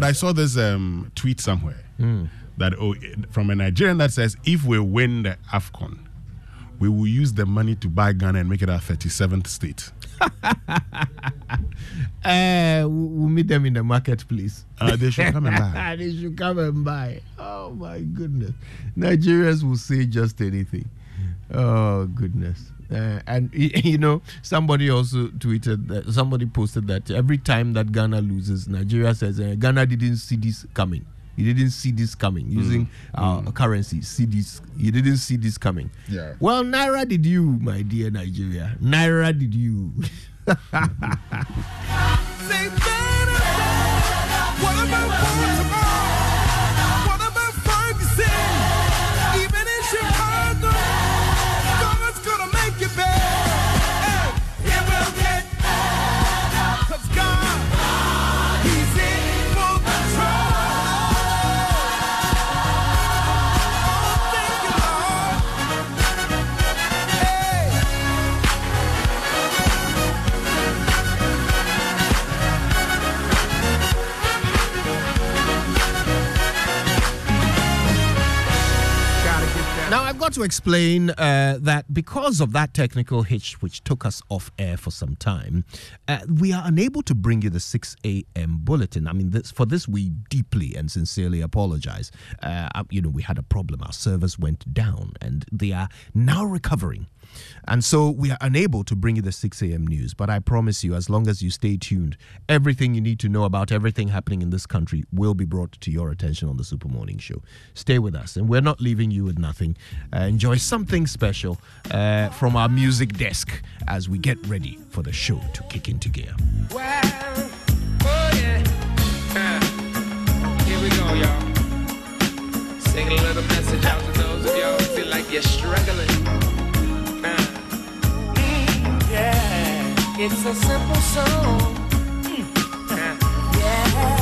But I saw this um, tweet somewhere mm. that oh, from a Nigerian that says, if we win the AFCON, we will use the money to buy Ghana and make it our 37th state. uh, we'll meet them in the market, please. Uh, they should come and buy. they should come and buy. Oh my goodness. Nigerians will say just anything. Oh goodness. Uh, and you know, somebody also tweeted that somebody posted that every time that Ghana loses, Nigeria says uh, Ghana didn't see this coming. You didn't see this coming mm. using uh, mm. currency. See this. You didn't see this coming. Yeah. Well, Naira did you, my dear Nigeria? Naira did you? to explain uh, that because of that technical hitch, which took us off air for some time, uh, we are unable to bring you the 6 a.m. bulletin. I mean, this, for this, we deeply and sincerely apologize. Uh, you know, we had a problem. Our servers went down, and they are now recovering. And so we are unable to bring you the 6 a.m. news. But I promise you, as long as you stay tuned, everything you need to know about everything happening in this country will be brought to your attention on the Super Morning Show. Stay with us, and we're not leaving you with nothing. Uh, enjoy something special uh, from our music desk as we get ready for the show to kick into gear. Well, oh yeah. Uh, here we go, y'all. Sing a little message out to those of y'all who feel like you're struggling. It's a simple song. Hmm. Yesterday,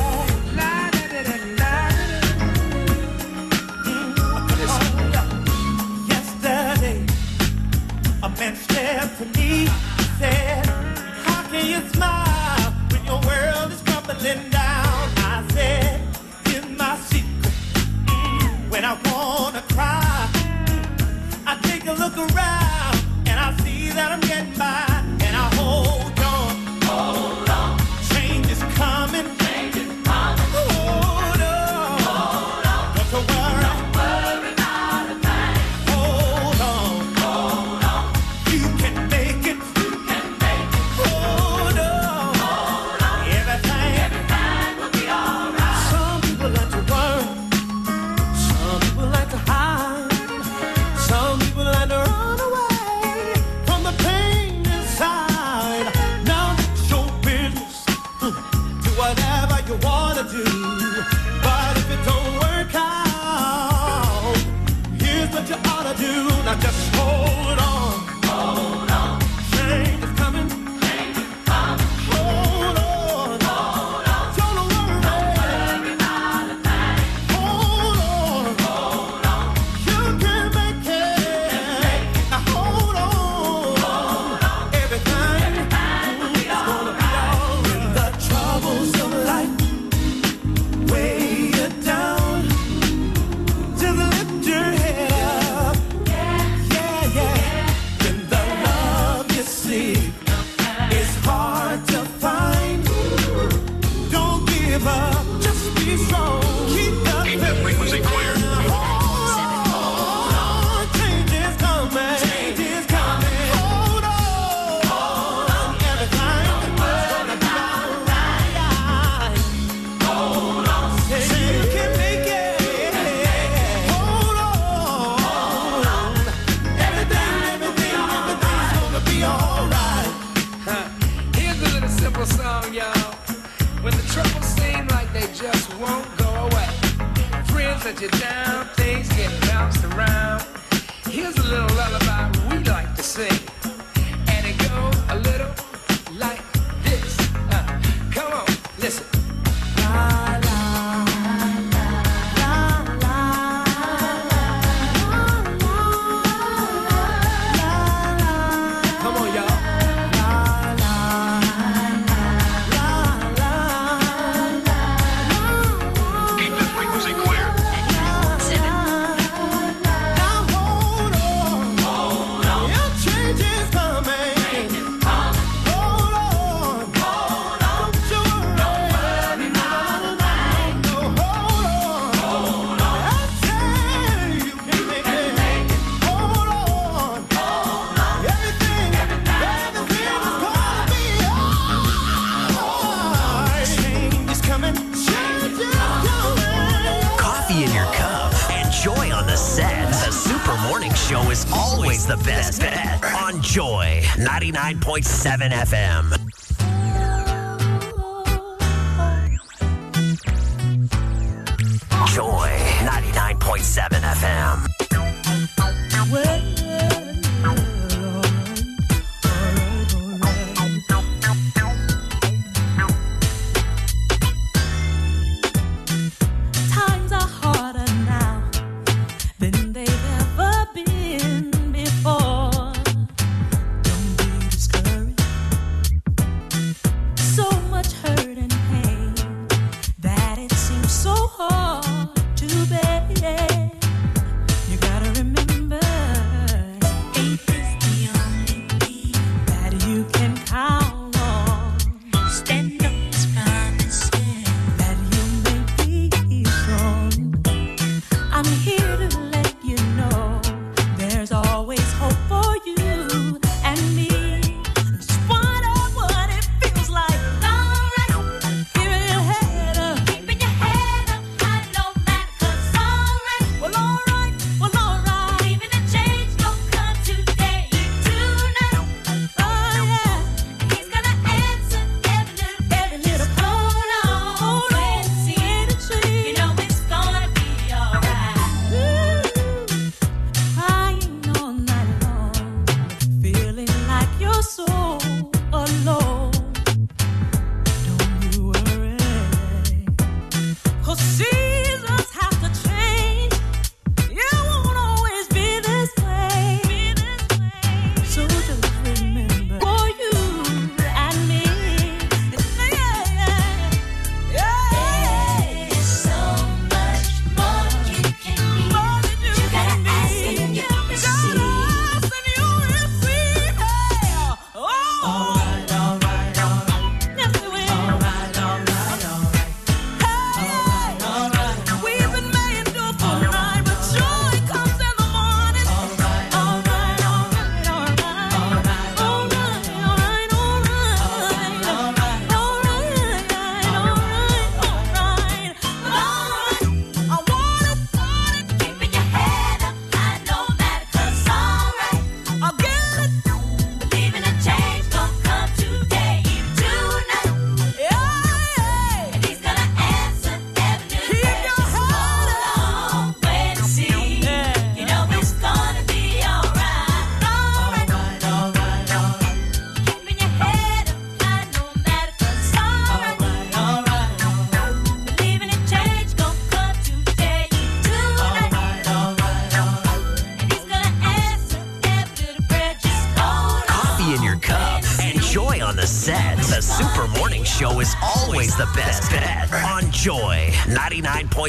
99.7 FM.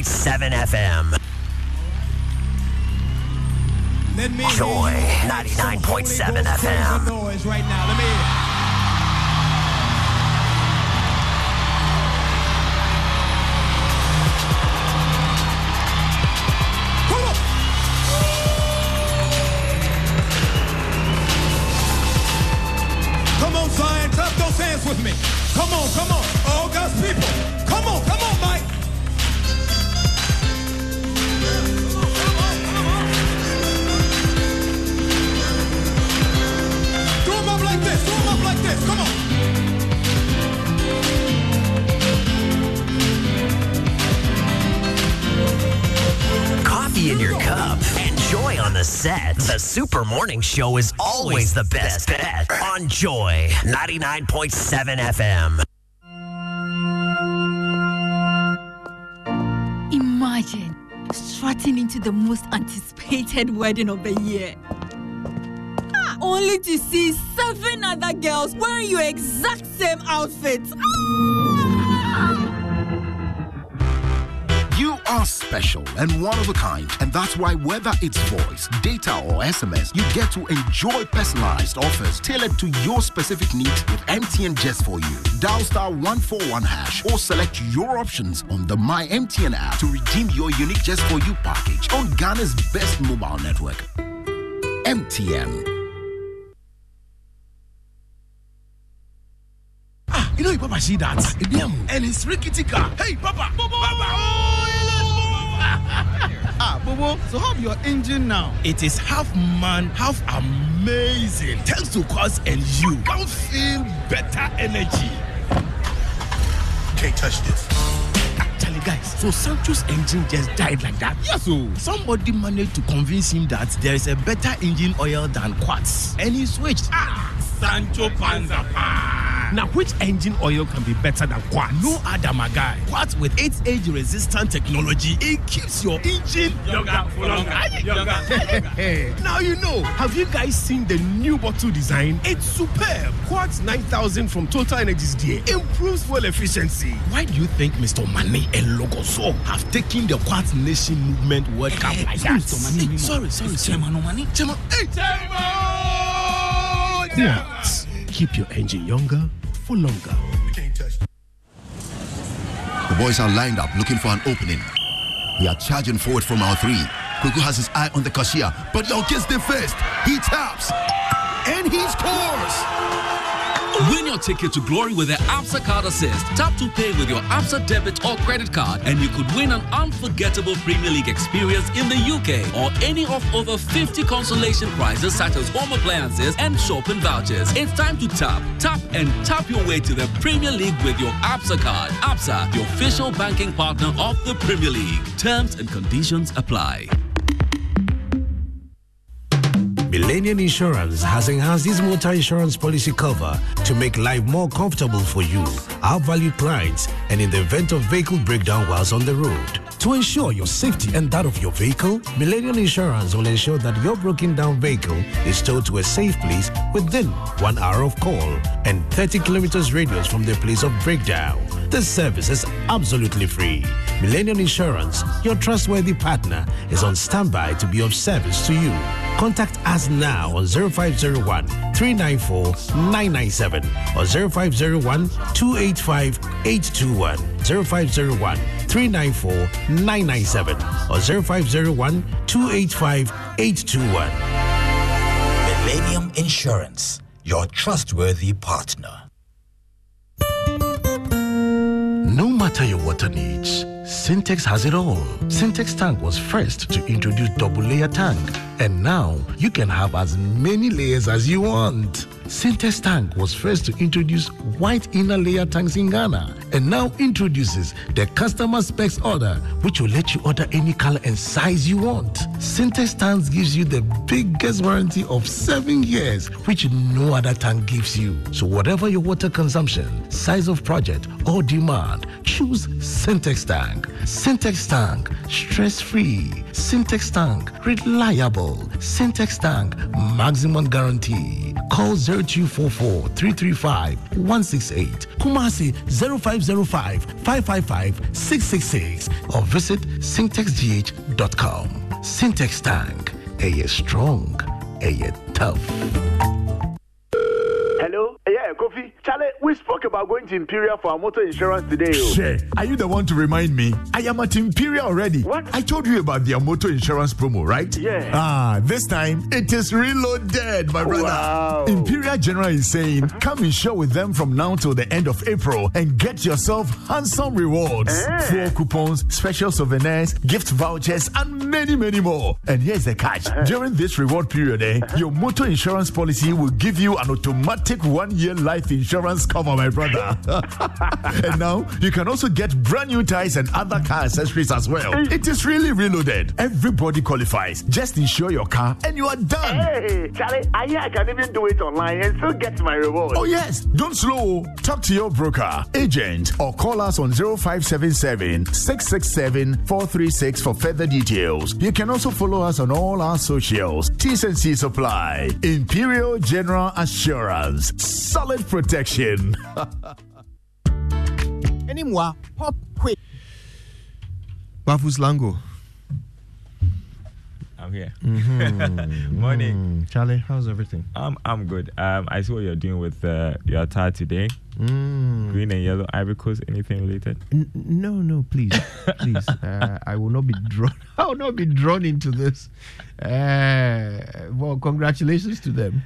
101.7 FM. Joy 99.7 FM. Noise right now. Let me Super Morning Show is always the best bet on Joy 99.7 FM. Imagine strutting into the most anticipated wedding of the year. Ah, only to see seven other girls wearing your exact same outfit. Ah! Are special and one of a kind, and that's why whether it's voice, data, or SMS, you get to enjoy personalized offers tailored to your specific needs with MTN just for you. Dial star 141 hash or select your options on the My MTN app to redeem your unique just for you package on Ghana's best mobile network. MTN. Ah, you know, Papa, see that? And it's rickety car. Hey, Papa! Papa! Oh, ah, Bobo, so how your engine now? It is half man, half amazing. Thanks to cause and you can feel better energy. Can't touch this. Actually, guys, so Sancho's engine just died like that. Yes, so somebody managed to convince him that there is a better engine oil than Quartz, and he switched. Ah, Sancho Panza. Now, which engine oil can be better than Quartz? No other, my guy. Quartz with its age-resistant technology, it keeps your engine younger for longer. now you know. Have you guys seen the new bottle design? It's superb. Quartz 9000 from Total Energies DA improves fuel efficiency. Why do you think Mr. Mane and Logoso have taken the Quartz Nation movement World Cup hey, like that? Hey, sorry, sorry, Chairman Omani. Chairman, hey, Chairman! Quartz. Keep your engine younger for longer. The boys are lined up looking for an opening. We are charging forward from our three. Kuku has his eye on the cashier, but Yon gets first. He taps and he scores. Win your ticket to glory with the ABSA Card Assist. Tap to pay with your ABSA debit or credit card, and you could win an unforgettable Premier League experience in the UK or any of over 50 consolation prizes such as home appliances and shopping vouchers. It's time to tap, tap, and tap your way to the Premier League with your ABSA card. ABSA, the official banking partner of the Premier League. Terms and conditions apply. Millennium Insurance has enhanced its motor insurance policy cover to make life more comfortable for you, our valued clients, and in the event of vehicle breakdown whilst on the road. To ensure your safety and that of your vehicle, Millennium Insurance will ensure that your broken down vehicle is towed to a safe place within one hour of call and 30 kilometers radius from the place of breakdown. This service is absolutely free. Millennium Insurance, your trustworthy partner, is on standby to be of service to you. Contact us now on 0501 394 997 or 0501 285 821. 0501 394 997 or 0501 285 821. Millennium Insurance, your trustworthy partner. No matter your water needs, Syntex has it all. Syntex Tank was first to introduce double layer tank, and now you can have as many layers as you want. Syntex Tank was first to introduce white inner layer tanks in Ghana, and now introduces the customer specs order, which will let you order any color and size you want. Syntex Tanks gives you the biggest warranty of seven years, which no other tank gives you. So whatever your water consumption, size of project, or demand, choose Syntex Tank. Syntex Tank, stress-free. Syntex Tank, reliable. Syntex Tank, maximum guarantee. Call 0244 335 168. Kumasi 0505 555 666 or visit syntexgh.com. Syntex Tank, a strong, a tough. Hello? Yeah, Kofi. Charlie, we spoke about going to Imperial for our motor insurance today. Sure. Are you the one to remind me? I am at Imperial already. What? I told you about their motor insurance promo, right? Yeah. Ah, this time it is reloaded, my brother. Wow. Imperial General is saying, come insure with them from now till the end of April and get yourself handsome rewards. Eh. Fuel coupons, special souvenirs, gift vouchers, and many, many more. And here's the catch. During this reward period, eh, your motor insurance policy will give you an automatic one-year life insurance cover, my brother. and now you can also get brand new tires and other car accessories as well. It is really reloaded. Everybody qualifies. Just insure your car and you are done. Hey, Charlie, I hear I can even do it online and still get my reward. Oh, yes. Don't slow. Talk to your broker, agent, or call us on 0577 667 436 for further details. You can also follow us on all our socials. T's and C's apply. Imperial General Assurance. Solid protection. Anymore, pop quick. Bafus Lango. I'm here. Mhm. Morning. Mm, Charlie, how's everything? Um, I'm good. Um, I see what you're doing with uh, your attire today. Mm. Green and yellow Ivory Coast. Anything related? N- no, no, please, please. Uh, I will not be drawn. I will not be drawn into this. Uh, well, congratulations to them.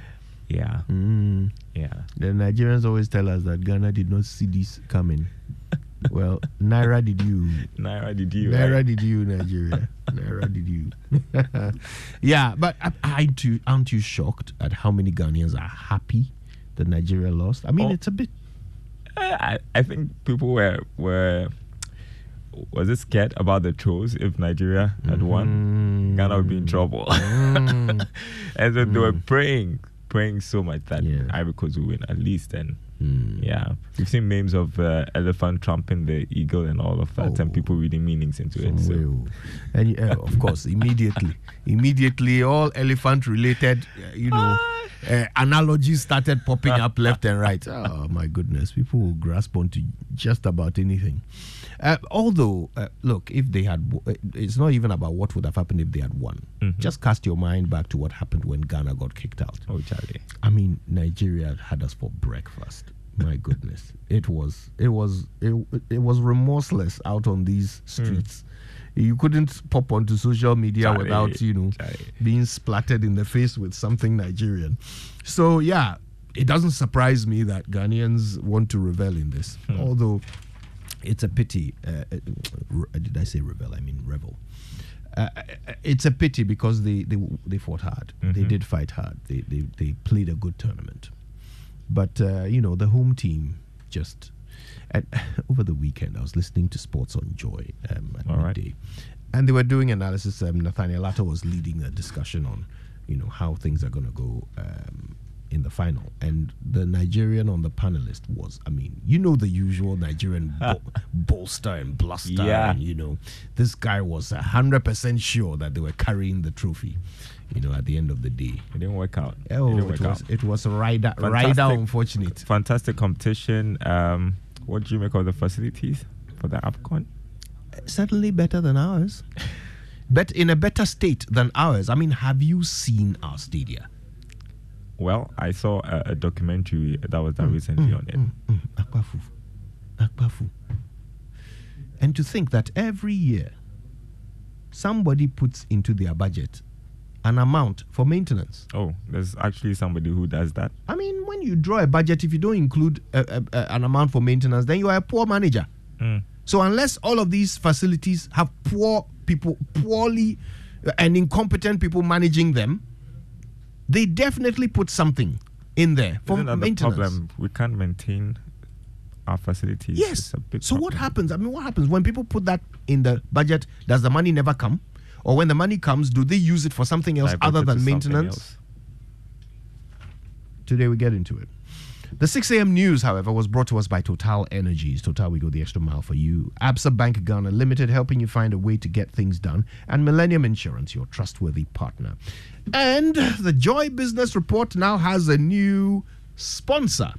Yeah. Mm. Yeah. The Nigerians always tell us that Ghana did not see this coming. well, Naira did you? Naira did you? Naira right? did you, Nigeria? Naira did you? yeah, but I, I too, aren't you shocked at how many Ghanaians are happy that Nigeria lost? I mean, Oh. it's a bit. Uh, I, I think people were were was it scared about the trolls if Nigeria had won, Ghana would be in trouble. Mm. and so they were praying, praying so much that Ivory Coast will win at least. And Mm. yeah, we've seen memes of uh, elephant trumping the eagle and all of that, and people reading meanings into it. So and uh, of course, immediately, immediately, all elephant-related, uh, you know, uh, analogies started popping up left and right. Oh my goodness, people will grasp onto just about anything. Uh, although, uh, look, if they had, w- uh, it's not even about what would have happened if they had won. Just cast your mind back to what happened when Ghana got kicked out. Oh, Charlie. I mean, Nigeria had us for breakfast. My goodness, it was it was it, it was remorseless out on these streets. You couldn't pop onto social media Charlie, without you know being splattered in the face with something Nigerian. So yeah, it doesn't surprise me that Ghanaians want to revel in this. Although it's a pity. Uh, uh, did I say revel? I mean revel. Uh, it's a pity because they they, they fought hard. They Mhm. did fight hard. They, they they played a good tournament. But uh, you know the home team just. And over the weekend, I was listening to Sports on Joy um, at All right. midday, and they were doing analysis. Um, Nathaniel Attoh was leading a discussion on, you know, how things are going to go um, in the final. And the Nigerian on the panelist was, I mean, you know, the usual Nigerian bo- bolster and bluster. Yeah. And, you know, this guy was hundred percent sure that they were carrying the trophy. You know, at the end of the day, it didn't work out. Oh, it it was out. it was a rider Fantastic- rider unfortunate. Fantastic competition. Um, what do you make of the facilities for the AFCON? certainly better than ours. But in a better state than ours. I mean, have you seen our stadia? Well, I saw a, a documentary that was Mm, done recently on it. Akpafu. Akpafu. And to think that every year somebody puts into their budget an amount for maintenance. Oh, there's actually somebody who does that. I mean, when you draw a budget, if you don't include a, a- a- an amount for maintenance, then you are a poor manager. Mm. So unless all of these facilities have poor people, poorly uh, and incompetent people managing them, they definitely put something in there for Isn't that the maintenance. problem? We can't maintain our facilities. Yes. So what happens? I mean, what happens when people put that in the budget? Does the money never come? Or when the money comes, do they use it for something else other than maintenance? Today we get into it. The 6 a.m. news, however, was brought to us by Total Energies. Total, we go the extra mile for you. Absa Bank Ghana Limited, helping you find a way to get things done. And Millennium Insurance, your trustworthy partner. And the Joy Business Report now has a new sponsor.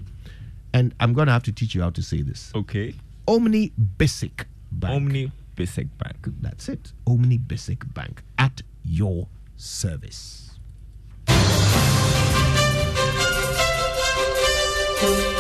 And I'm going to have to teach you how to say this. Okay. Omni Basic Bank. Omni Basic Bank. That's it. OmniBSIC Bank at your service. Thank you.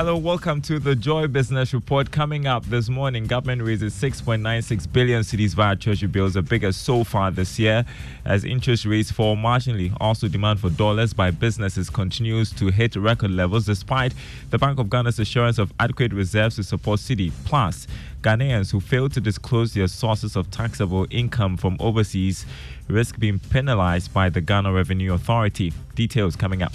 Hello, welcome to the Joy Business Report. Coming up this morning, government raises 6.96 billion cedis via treasury bills, the biggest so far this year, as interest rates fall marginally. Also, demand for dollars by businesses continues to hit record levels despite the Bank of Ghana's assurance of adequate reserves to support Cedi. Plus, Ghanaians who fail to disclose their sources of taxable income from overseas risk being penalized by the Ghana Revenue Authority. Details coming up.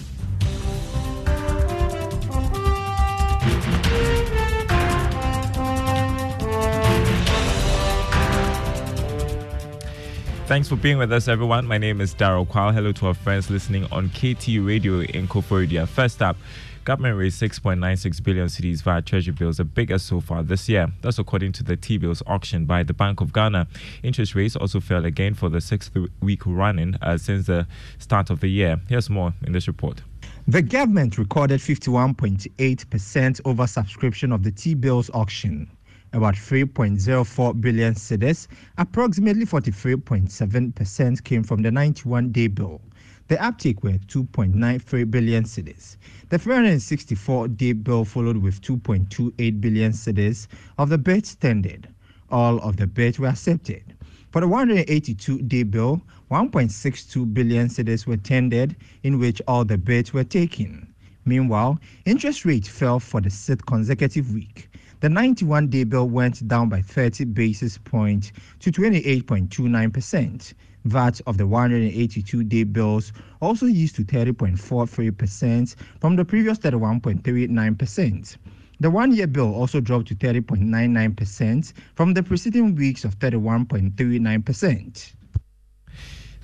Thanks for being with us, everyone. My name is Daryl Kwal. Hello to our friends listening on KT Radio in Koforidua. First up, government raised 6.96 billion cedis via treasury bills, the biggest so far this year. That's according to the T-bills auction by the Bank of Ghana. Interest rates also fell again for the sixth week running uh, since the start of the year. Here's more in this report. The government recorded 51.8% oversubscription of the T-bills auction about 3.04 billion cedis, approximately 43.7% came from the 91 day bill. The uptake were 2.93 billion cedis. The 364 day bill followed with 2.28 billion cedis of the bids tendered. All of the bids were accepted. For the 182 day bill, 1.62 billion cedis were tendered, in which all the bids were taken. Meanwhile, interest rates fell for the sixth consecutive week. The 91 day bill went down by 30 basis points to 28.29%. VAT of the 182 day bills also used to 30.43% from the previous 31.39%. The one year bill also dropped to 30.99% from the preceding weeks of 31.39%.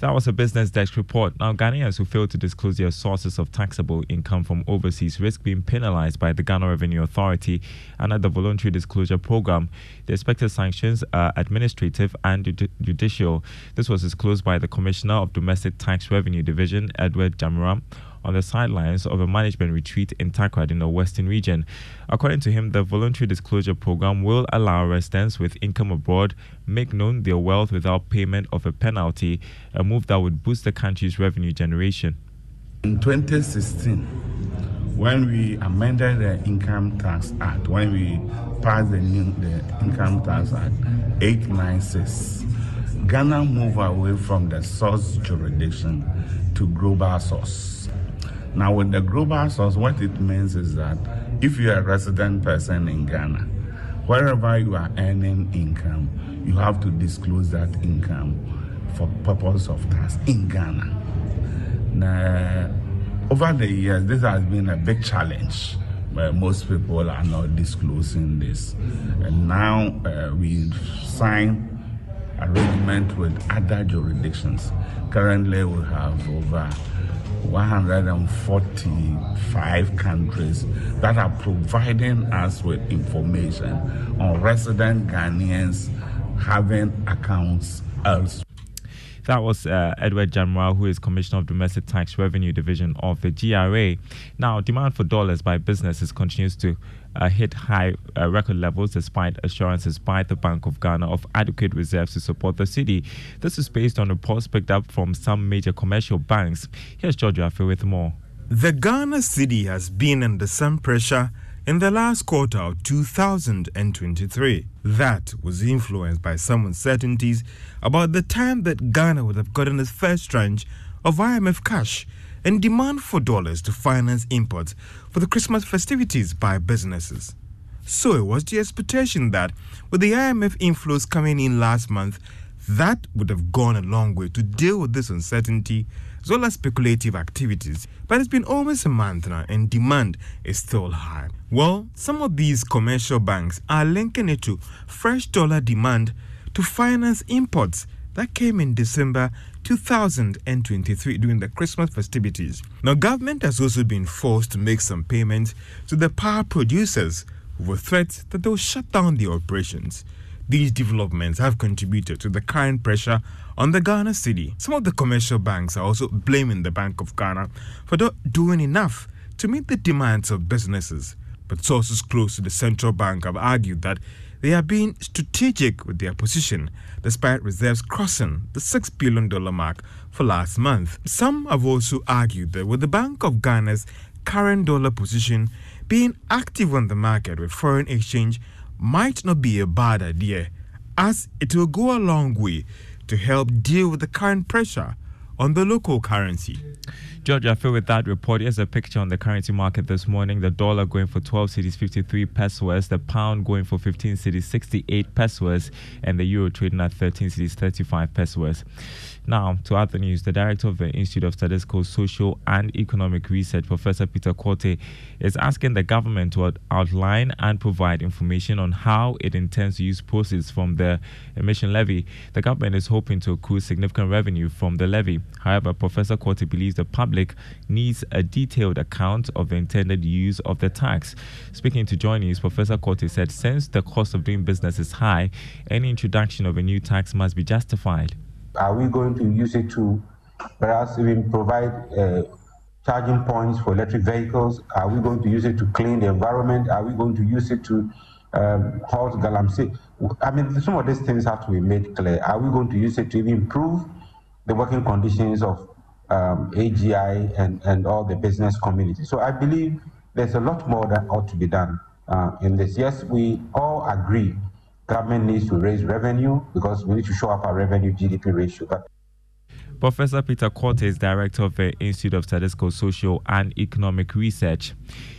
That was a business desk report. Now, Ghanaians who fail to disclose their sources of taxable income from overseas risk being penalized by the Ghana Revenue Authority under the voluntary disclosure program. The expected sanctions are administrative and judicial. This was disclosed by the Commissioner of Domestic Tax Revenue Division, Edward Gyamerah on the sidelines of a management retreat in Takoradi in the Western region. According to him, the voluntary disclosure program will allow residents with income abroad make known their wealth without payment of a penalty, a move that would boost the country's revenue generation. In 2016, when we amended the Income Tax Act, when we passed the, new, the Income Tax Act 896, Ghana moved away from the source jurisdiction to global source. Now, with the global source, what it means is that if you're a resident person in Ghana, wherever you are earning income, you have to disclose that income for purpose of tax in Ghana. Now, over the years, this has been a big challenge. Where most people are not disclosing this, and now uh, we sign arrangement with other jurisdictions. Currently, we have over 145 countries that are providing us with information on resident Ghanaians having accounts elsewhere. That was uh, Edward Gyamerah, who is Commissioner of Domestic Tax Revenue Division of the GRA. Now, demand for dollars by businesses continues to uh, hit high uh, record levels despite assurances by the Bank of Ghana of adequate reserves to support the cedi. This is based on reports picked up from some major commercial banks. Here's George Effah with more. The Ghana cedi has been under some pressure in the last quarter of 2023. That was influenced by some uncertainties about the time that Ghana would have gotten its first tranche of IMF cash and demand for dollars to finance imports for the Christmas festivities by businesses. So it was the expectation that with the IMF inflows coming in last month, that would have gone a long way to deal with this uncertainty as well as speculative activities. But it's been almost a month now and demand is still high. Well, some of these commercial banks are linking it to fresh dollar demand to finance imports that came in December 2023 during the Christmas festivities. Now, government has also been forced to make some payments to the power producers with threats that they'll shut down the operations. These developments have contributed to the current pressure on the Ghana cedi. Some of the commercial banks are also blaming the Bank of Ghana for not doing enough to meet the demands of businesses. But sources close to the central bank have argued that they are being strategic with their position despite reserves crossing the $6 billion mark for last month. Some have also argued that with the Bank of Ghana's current dollar position being active on the market with foreign exchange might not be a bad idea, as it will go a long way to help deal with the current pressure on the local currency. George, I feel with that report, here's a picture on the currency market this morning. The dollar going for 12 cedis 53 pesewas, the pound going for 15 cedis 68 pesewas, and the euro trading at 13 cedis 35 pesewas. Now, to other news, the director of the Institute of Statistical, Social and Economic Research, Professor Peter Quartey, is asking the government to outline and provide information on how it intends to use proceeds from the emission levy. The government is hoping to accrue significant revenue from the levy. However, Professor Quartey believes the public needs a detailed account of the intended use of the tax. Speaking to Joy News, Professor Quartey said since the cost of doing business is high, any introduction of a new tax must be justified. Are we going to use it to perhaps even provide uh, charging points for electric vehicles? Are we going to use it to clean the environment? Are we going to use it to um, halt galamsey? I mean, some of these things have to be made clear. Are we going to use it to even improve the working conditions of um, AGI and, and all the business community? So I believe there's a lot more that ought to be done uh, in this. Yes, we all agree government needs to raise revenue because we need to show up our revenue GDP ratio. But Professor Peter Quartey is director of the Institute of Statistical, Social and Economic Research.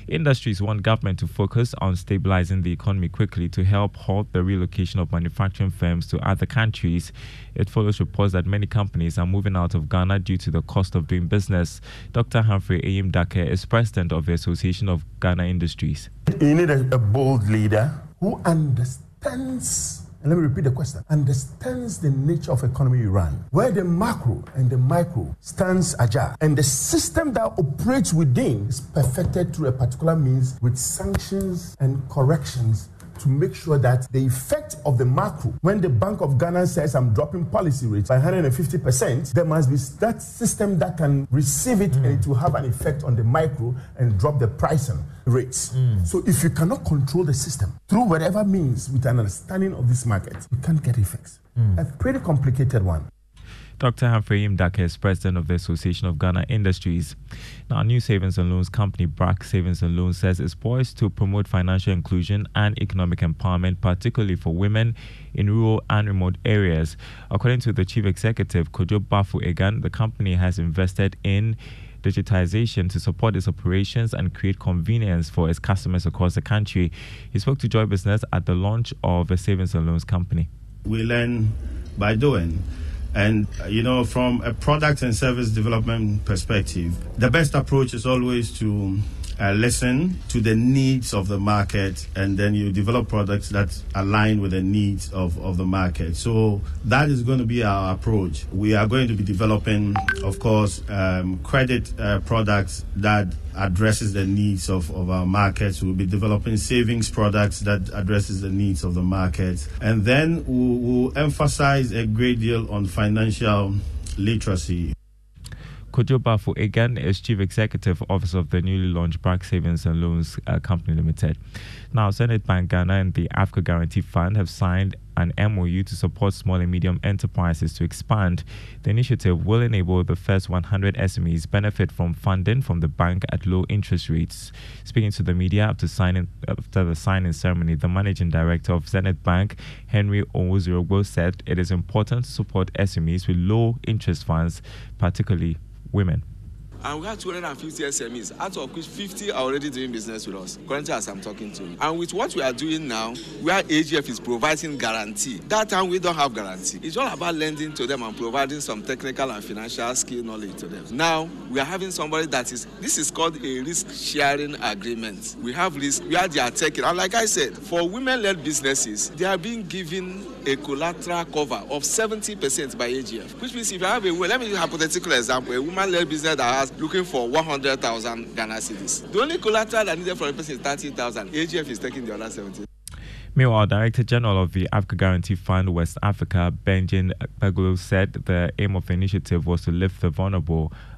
Industries want government to focus on stabilizing the economy quickly to help halt the relocation of manufacturing firms to other countries. It follows reports that many companies are moving out of Ghana due to the cost of doing business. Dr. Humphrey Ayim-Darke is president of the Association of Ghana Industries. You need a, a bold leader who understands understands, and let me repeat the question, understands the nature of economy you run, where the macro and the micro stands ajar, and the system that operates within is perfected through a particular means with sanctions and corrections to make sure that the effect of the macro, when the Bank of Ghana says I'm dropping policy rates by 150%, there must be that system that can receive it mm. and it will have an effect on the micro and drop the pricing rates. Mm. So if you cannot control the system through whatever means with an understanding of this market, you can't get effects. Mm. A pretty complicated one. Dr. Humphrey Ayim-Darke is president of the Association of Ghana Industries. Now, new savings and loans company BRAC Savings and Loans says it's poised to promote financial inclusion and economic empowerment, particularly for women in rural and remote areas. According to the chief executive, Kojo Bafu Egan, the company has invested in digitization to support its operations and create convenience for its customers across the country. He spoke to Joy Business at the launch of the Savings and Loans Company. We learn by doing. And, you know, from a product and service development perspective, the best approach is always to uh, listen to the needs of the market and then you develop products that align with the needs of, of the market. So that is going to be our approach. We are going to be developing, of course, um, credit uh, products that addresses the needs of, of our markets. We'll be developing savings products that addresses the needs of the markets. And then we'll, we'll emphasize a great deal on financial literacy. Kojo Bafu again is Chief Executive Officer of the newly launched Bank Savings and Loans uh, Company Limited. Now, Zenith Bank Ghana and the Africa Guarantee Fund have signed an MOU to support small and medium enterprises to expand. The initiative will enable the first 100 SMEs benefit from funding from the bank at low interest rates. Speaking to the media after signing after the signing ceremony, the managing director of Zenith Bank, Henry Onwuzurigbo, said it is important to support SMEs with low interest funds, particularly women. And we have 250 SMEs, out of which 50 are already doing business with us, currently as I'm talking to you. And with what we are doing now, where AGF is providing guarantee, that time we don't have guarantee. It's all about lending to them and providing some technical and financial skill knowledge to them. Now, we are having somebody that is, this is called a risk sharing agreement. We have risk, we are they are taking. And like I said, for women led businesses, they are being given a collateral cover of 70% by AGF, which means if you have a, well, let me use a hypothetical example, a woman led business that has looking for 100,000 Ghana cedis. The only collateral that needed for a person is 30,000. AGF is taking the other 70. Meanwhile, Director General of the Africa Guarantee Fund West Africa, Benjamin Bagulu, said the aim of the initiative was to lift the vulnerable